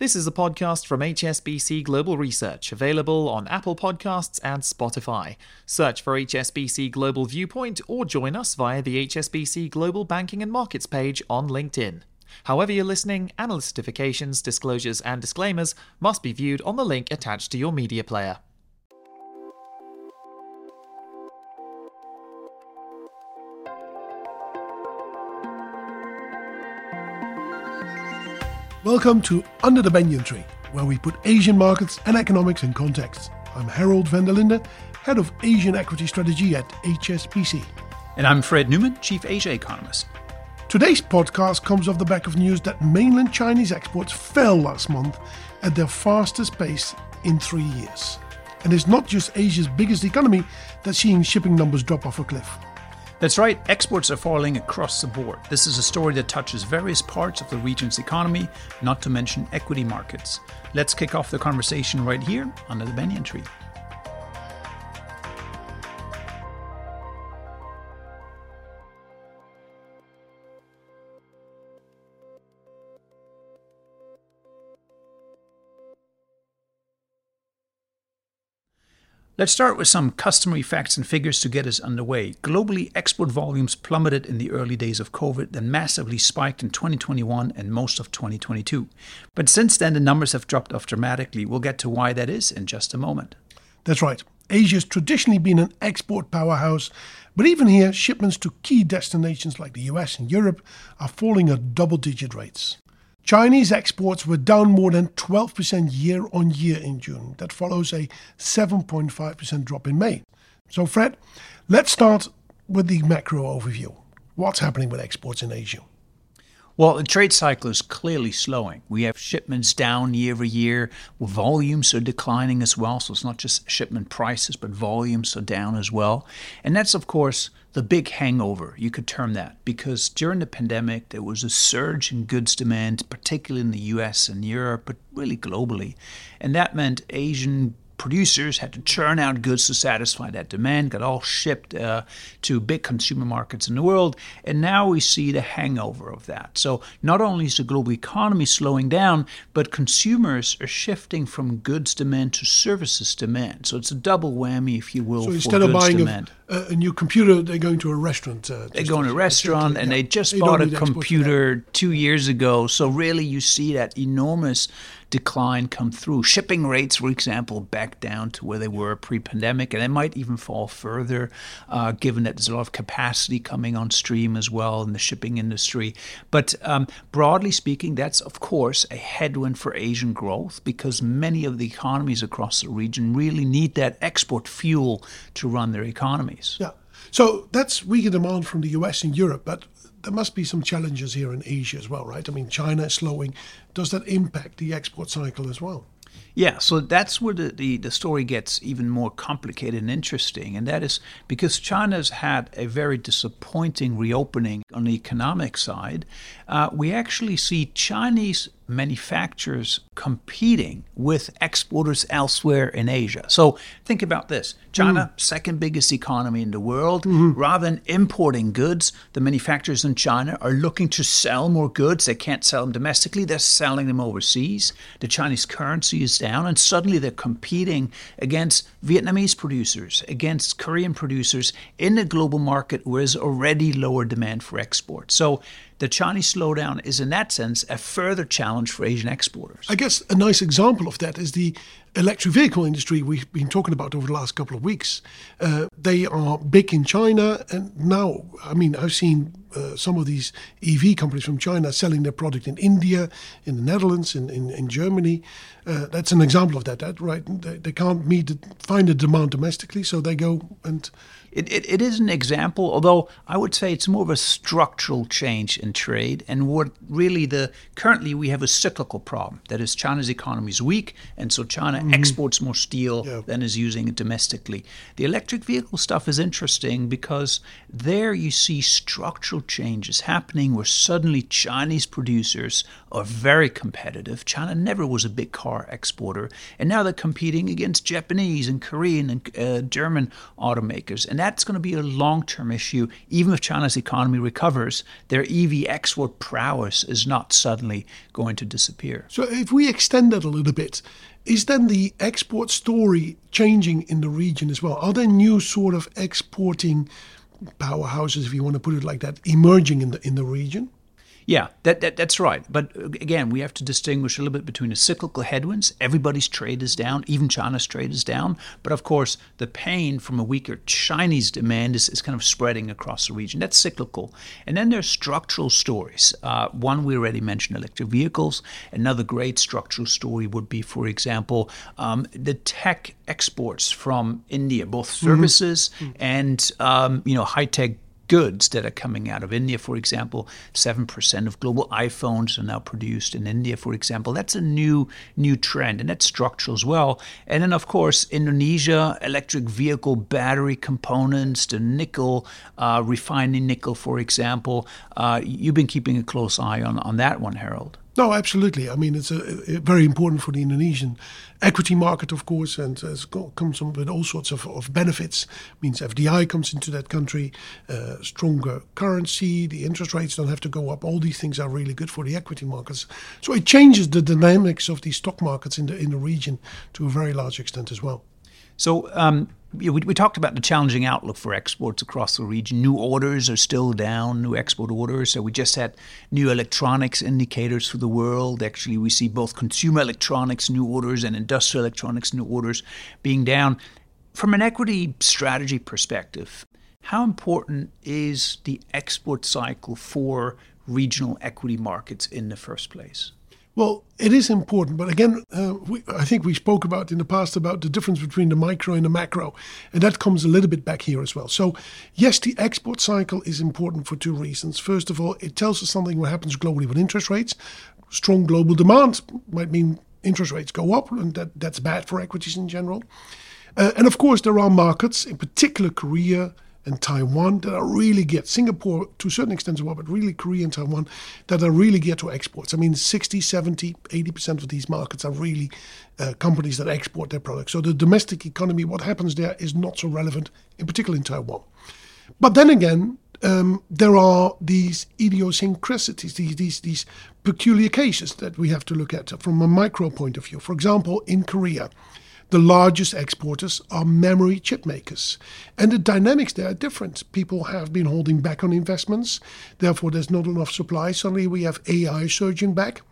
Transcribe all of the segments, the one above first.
This is a podcast from HSBC Global Research, available on Apple Podcasts and Spotify. Search for HSBC Global Viewpoint or join us via the HSBC Global Banking and Markets page on LinkedIn. However, you're listening, analyst disclosures, and disclaimers must be viewed on the link attached to your media player. Welcome to Under the Banyan Tree, where we put Asian markets and economics in context. I'm Herald van der Linde, Head of Asian Equity Strategy at HSBC. And I'm Fred Neumann, Chief Asia Economist. Today's podcast comes off the back of news that mainland Chinese exports fell last month at their fastest pace in three years. And it's not just Asia's biggest economy that's seeing shipping numbers drop off a cliff. That's right, exports are falling across the board. This is a story that touches various parts of the region's economy, not to mention equity markets. Let's kick off the conversation right here under the banyan tree. Let's start with some customary facts and figures to get us underway. Globally, export volumes plummeted in the early days of COVID, then massively spiked in 2021 and most of 2022. But since then, the numbers have dropped off dramatically. We'll get to why that is in just a moment. That's right. Asia's traditionally been an export powerhouse, but even here, shipments to key destinations like the US and Europe are falling at double digit rates. Chinese exports were down more than 12% year on year in June. That follows a 7.5% drop in May. So, Fred, let's start with the macro overview. What's happening with exports in Asia? Well, the trade cycle is clearly slowing. We have shipments down year over year. Volumes are declining as well. So it's not just shipment prices, but volumes are down as well. And that's, of course, the big hangover, you could term that, because during the pandemic, there was a surge in goods demand, particularly in the US and Europe, but really globally. And that meant Asian producers had to churn out goods to satisfy that demand, got all shipped uh, to big consumer markets in the world, and now we see the hangover of that. So not only is the global economy slowing down, but consumers are shifting from goods demand to services demand. So it's a double whammy, if you will. So instead of buying a, a, new computer, they're going to a restaurant. Uh, they go to a restaurant, and yeah. they just they bought a computer two years ago. So really, you see that enormous decline come through. Shipping rates, for example, back down to where they were pre pandemic, and they might even fall further uh, given that there's a lot of capacity coming on stream as well in the shipping industry. But um, broadly speaking, that's of course a headwind for Asian growth because many of the economies across the region really need that export fuel to run their economies. Yeah. So that's weaker demand from the US and Europe, but there must be some challenges here in Asia as well, right? I mean, China is slowing. Does that impact the export cycle as well? Yeah, so that's where the, the, the, story gets even more complicated and interesting. And that is because China's had a very disappointing reopening on the economic side. Uh, we actually see Chinese manufacturers competing with exporters elsewhere in Asia. So think about this China, mm. second biggest economy in the world. Mm-hmm. Rather than importing goods, the manufacturers in China are looking to sell more goods. They can't sell them domestically, they're selling them overseas. The Chinese currency is down, and suddenly they're competing against Vietnamese producers, against Korean producers in the global market where there's already lower demand for export. So the Chinese slowdown is, in that sense, a further challenge for Asian exporters. I guess a nice example of that is the electric vehicle industry we've been talking about over the last couple of weeks. Uh, they are big in China, and now, I mean, I've seen uh, some of these EV companies from China selling their product in India, in the Netherlands, in, in, in Germany. Uh, that's an example of that, that right? They, they can't meet the, find the demand domestically, so they go and it, it, it is an example, although I would say it's more of a structural change in trade. And what really the currently we have a cyclical problem. That is, China's economy is weak, and so China mm-hmm. exports more steel yeah. than is using it domestically. The electric vehicle stuff is interesting because there you see structural changes happening where suddenly Chinese producers are very competitive. China never was a big car exporter, and now they're competing against Japanese and Korean and uh, German automakers. And that's going to be a long term issue. Even if China's economy recovers, their EV export prowess is not suddenly going to disappear. So, if we extend that a little bit, is then the export story changing in the region as well? Are there new sort of exporting powerhouses, if you want to put it like that, emerging in the in the region? Yeah, that, that, that's right. But again, we have to distinguish a little bit between the cyclical headwinds. Everybody's trade is down, even China's trade is down. But of course, the pain from a weaker Chinese demand is, is kind of spreading across the region. That's cyclical. And then there's structural stories. Uh, one we already mentioned electric vehicles. Another great structural story would be, for example, um, the tech exports from India, both mm-hmm. services mm-hmm. and um, you know high tech goods that are coming out of India, for example. 7% of global iPhones are now produced in India, for example. That's a new new trend, and that's structural as well. And then, of course, Indonesia, electric vehicle battery components, the nickel, uh, refining nickel, for example. Uh, you've been keeping a close eye on, on that one, Herald. No, absolutely. I mean, it's a, a very important for the Indonesian equity market, of course, and comes with all sorts of, of benefits. It means FDI comes into that country, uh, stronger currency, the interest rates don't have to go up. All these things are really good for the equity markets. So it changes the dynamics of the stock markets in the in the region to a very large extent as well. So um, we, we, talked about the challenging outlook for exports across the region. New orders are still down, new export orders. So we just had new electronics indicators for the world. Actually, we see both consumer electronics new orders and industrial electronics new orders being down. From an equity strategy perspective, how important is the export cycle for regional equity markets in the first place? Well, it is important, but again, uh, we, I think we spoke about in the past about the difference between the micro and the macro, and that comes a little bit back here as well. So, yes, the export cycle is important for two reasons. First of all, it tells us something what happens globally with interest rates. Strong global demand might mean interest rates go up, and that, that's bad for equities in general. Uh, and of course, there are markets, in particular Korea, and Taiwan that are really get Singapore to a certain extent as well, but really Korea and Taiwan that are really get to exports. I mean, 60, 70, 80% of these markets are really uh, companies that export their products. So the domestic economy, what happens there is not so relevant, in particular in Taiwan. But then again, um, there are these idiosyncrasies, these, these, these peculiar cases that we have to look at from a micro point of view. For example, in Korea, the largest exporters are memory chip makers. And the dynamics there are different. People have been holding back on investments, therefore, there's not enough supply. Suddenly, we have AI surging back.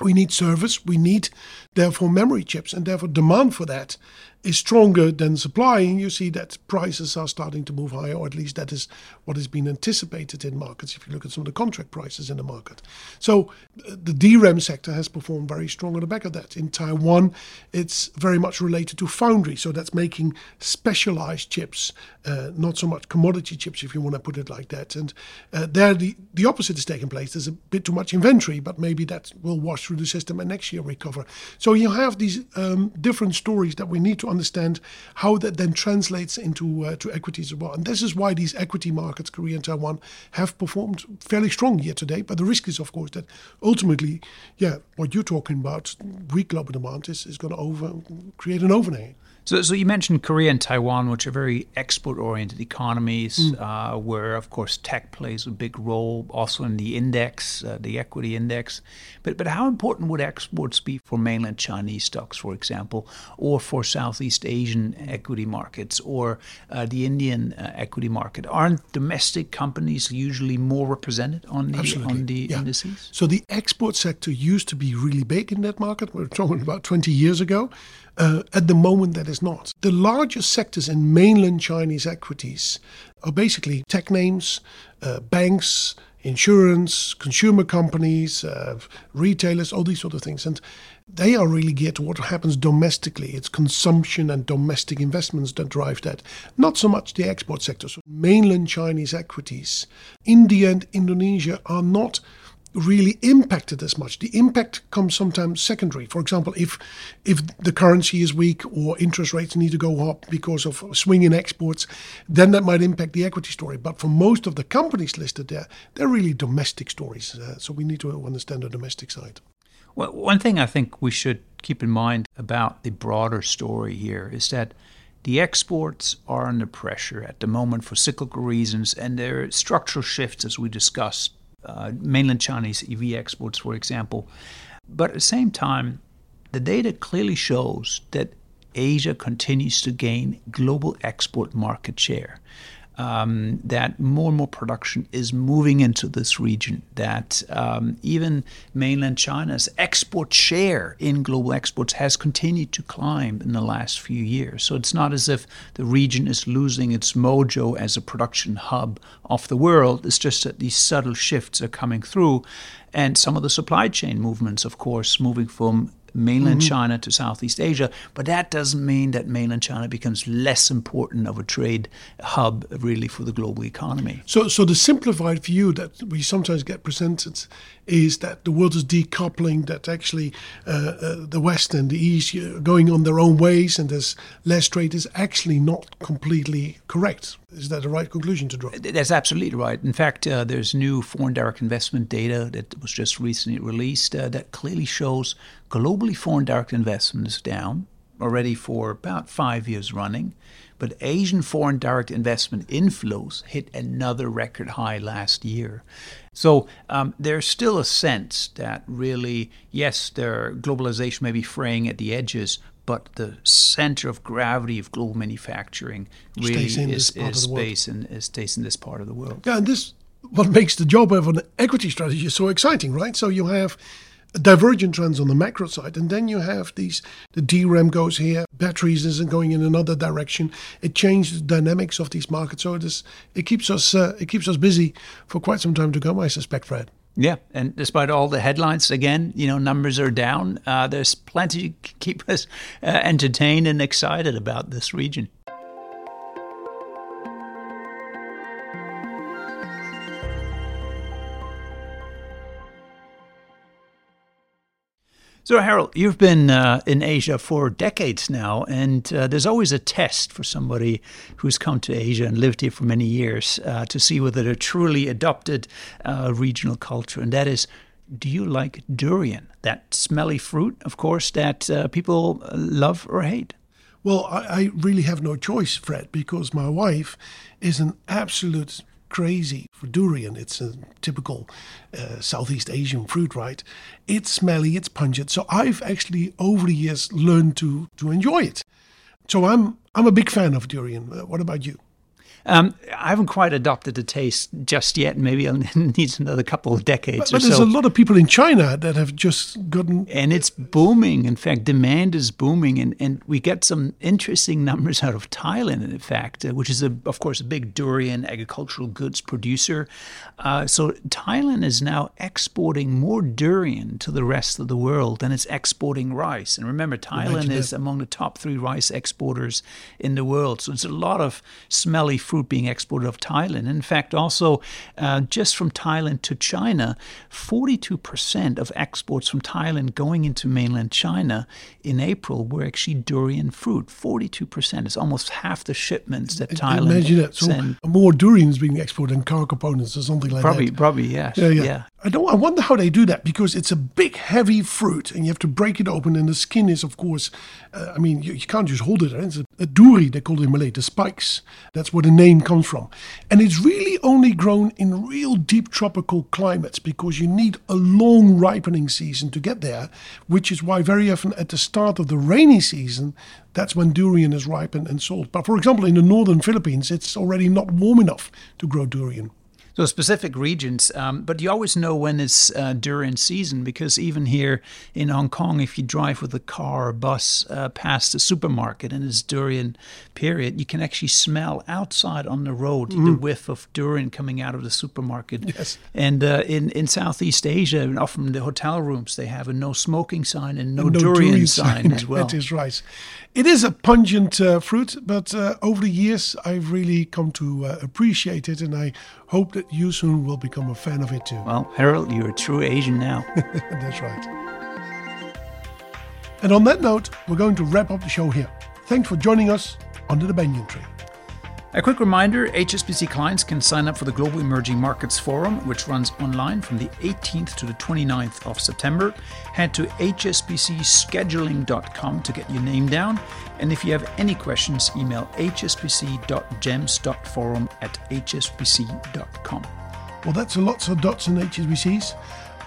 We need service, we need, therefore, memory chips, and therefore, demand for that is stronger than supply, and you see that prices are starting to move higher, or at least that is what has been anticipated in markets if you look at some of the contract prices in the market. So uh, the DRAM sector has performed very strong on the back of that. In Taiwan, it's very much related to foundry, so that's making specialized chips, uh, not so much commodity chips, if you want to put it like that. And uh, there, the, the opposite is taking place. There's a bit too much inventory, but maybe that will wash through the system and next year recover. So you have these um, different stories that we need to understand how that then translates into uh, to equities as well. And this is why these equity markets, Korea and Taiwan, have performed fairly strong year to date. But the risk is, of course, that ultimately, yeah, what you're talking about, weak global demand is, is going to over create an overhang. So, so you mentioned Korea and Taiwan, which are very export-oriented economies, mm. uh, where of course tech plays a big role, also in the index, uh, the equity index. But but how important would exports be for mainland Chinese stocks, for example, or for Southeast Asian equity markets, or uh, the Indian uh, equity market? Aren't domestic companies usually more represented on the Absolutely. on the yeah. indices? So the export sector used to be really big in that market. We're talking about 20 years ago. Uh, at the moment, that is not. The largest sectors in mainland Chinese equities are basically tech names, uh, banks, insurance, consumer companies, uh, retailers, all these sort of things. And they are really geared to what happens domestically. It's consumption and domestic investments that drive that, not so much the export sector. So mainland Chinese equities, India and Indonesia are not really impacted as much. The impact comes sometimes secondary. For example, if if the currency is weak or interest rates need to go up because of swing in exports, then that might impact the equity story. But for most of the companies listed there, they're really domestic stories. Uh, so we need to understand the domestic side. Well, one thing I think we should keep in mind about the broader story here is that the exports are under pressure at the moment for cyclical reasons, and there are structural shifts, as we discussed, uh, mainland Chinese EV exports, for example. But at the same time, the data clearly shows that Asia continues to gain global export market share um, that more and more production is moving into this region, that um, even mainland China's export share in global exports has continued to climb in the last few years. So it's not as if the region is losing its mojo as a production hub of the world. It's just that these subtle shifts are coming through. And some of the supply chain movements, of course, moving from mainland mm-hmm. China to Southeast Asia, but that doesn't mean that mainland China becomes less important of a trade hub really for the global economy. So, so the simplified view that we sometimes get presented is that the world is decoupling, that actually uh, uh, the West and the East are going on their own ways and there's less trade is actually not completely correct. Is that the right conclusion to draw? That's absolutely right. In fact, uh, there's new foreign direct investment data that was just recently released uh, that clearly shows globally foreign direct investment is down already for about five years running. But Asian foreign direct investment inflows hit another record high last year. So um, there's still a sense that really, yes, their globalization may be fraying at the edges, but the center of gravity of global manufacturing really is, is based in, is stays in this part of the world. Yeah, and this what makes the job of an equity strategy so exciting, right? So you have divergent trends on the macro side, and then you have these the DRAM goes here, batteries isn't going in another direction. It changes the dynamics of these markets, so it is it keeps us uh, it keeps us busy for quite some time to come. I suspect, Fred. Yeah, and despite all the headlines, again, you know, numbers are down. Uh, there's plenty to keep us uh, entertained and excited about this region. So, Herald, you've been uh, in Asia for decades now, and uh, there's always a test for somebody who's come to Asia and lived here for many years uh, to see whether they're truly adopted uh, regional culture, and that is do you like durian, that smelly fruit, of course, that uh, people love or hate? Well, I, I really have no choice, Fred, because my wife is an absolute crazy for durian. It's a typical uh, Southeast Asian fruit, right? It's smelly, it's pungent. So I've actually over the years learned to to enjoy it. So I'm I'm a big fan of durian. Uh, what about you? Um, I haven't quite adopted the taste just yet. Maybe it needs another couple of decades. But, but there's so. a lot of people in China that have just gotten, and it's booming. In fact, demand is booming, and, and we get some interesting numbers out of Thailand. In fact, uh, which is a, of course a big durian agricultural goods producer. Uh, so Thailand is now exporting more durian to the rest of the world than it's exporting rice. And remember, Thailand is among the top three rice exporters in the world. So it's a lot of smelly fruit being exported of Thailand. In fact, also uh, just from Thailand to China, 42% of exports from Thailand going into mainland China in April were actually durian fruit. 42%. It's almost half the shipments that Thailand Imagine that. So send. more durians being exported than car components or something like probably, that. Probably, yes. Yeah, yeah. yeah. I don't. I wonder how they do that because it's a big, heavy fruit, and you have to break it open, and the skin is, of course, uh, I mean, you, you, can't just hold it. It's a, a duri, they call it in Malay, the spikes. That's where the name comes from, and it's really only grown in real deep tropical climates because you need a long ripening season to get there, which is why very often at the start of the rainy season, that's when durian is ripened and sold. But for example, in the northern Philippines, it's already not warm enough to grow durian. So specific regions, um, but you always know when it's uh, durian season because even here in Hong Kong, if you drive with a car or bus uh, past the supermarket and it's durian period, you can actually smell outside on the road mm. the whiff of durian coming out of the supermarket. Yes. And uh, in in Southeast Asia, and often the hotel rooms, they have a no smoking sign and no, and no durian, durian, sign as well. That is right. It is a pungent uh, fruit, but uh, over the years, I've really come to uh, appreciate it, and I Hope that you soon will become a fan of it too. Well, Herald, you're a true Asian now. That's right. And on that note, we're going to wrap up the show here. Thanks for joining us under the banyan tree. A quick reminder HSBC clients can sign up for the Global Emerging Markets Forum, which runs online from the 18th to the 29th of September. Head to hsbcscheduling.com to get your name down. And if you have any questions, email hsbc.gems.forum at hsbc.com. Well, that's lots of dots and HSBCs.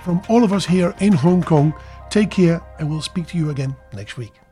From all of us here in Hong Kong, take care and we'll speak to you again next week.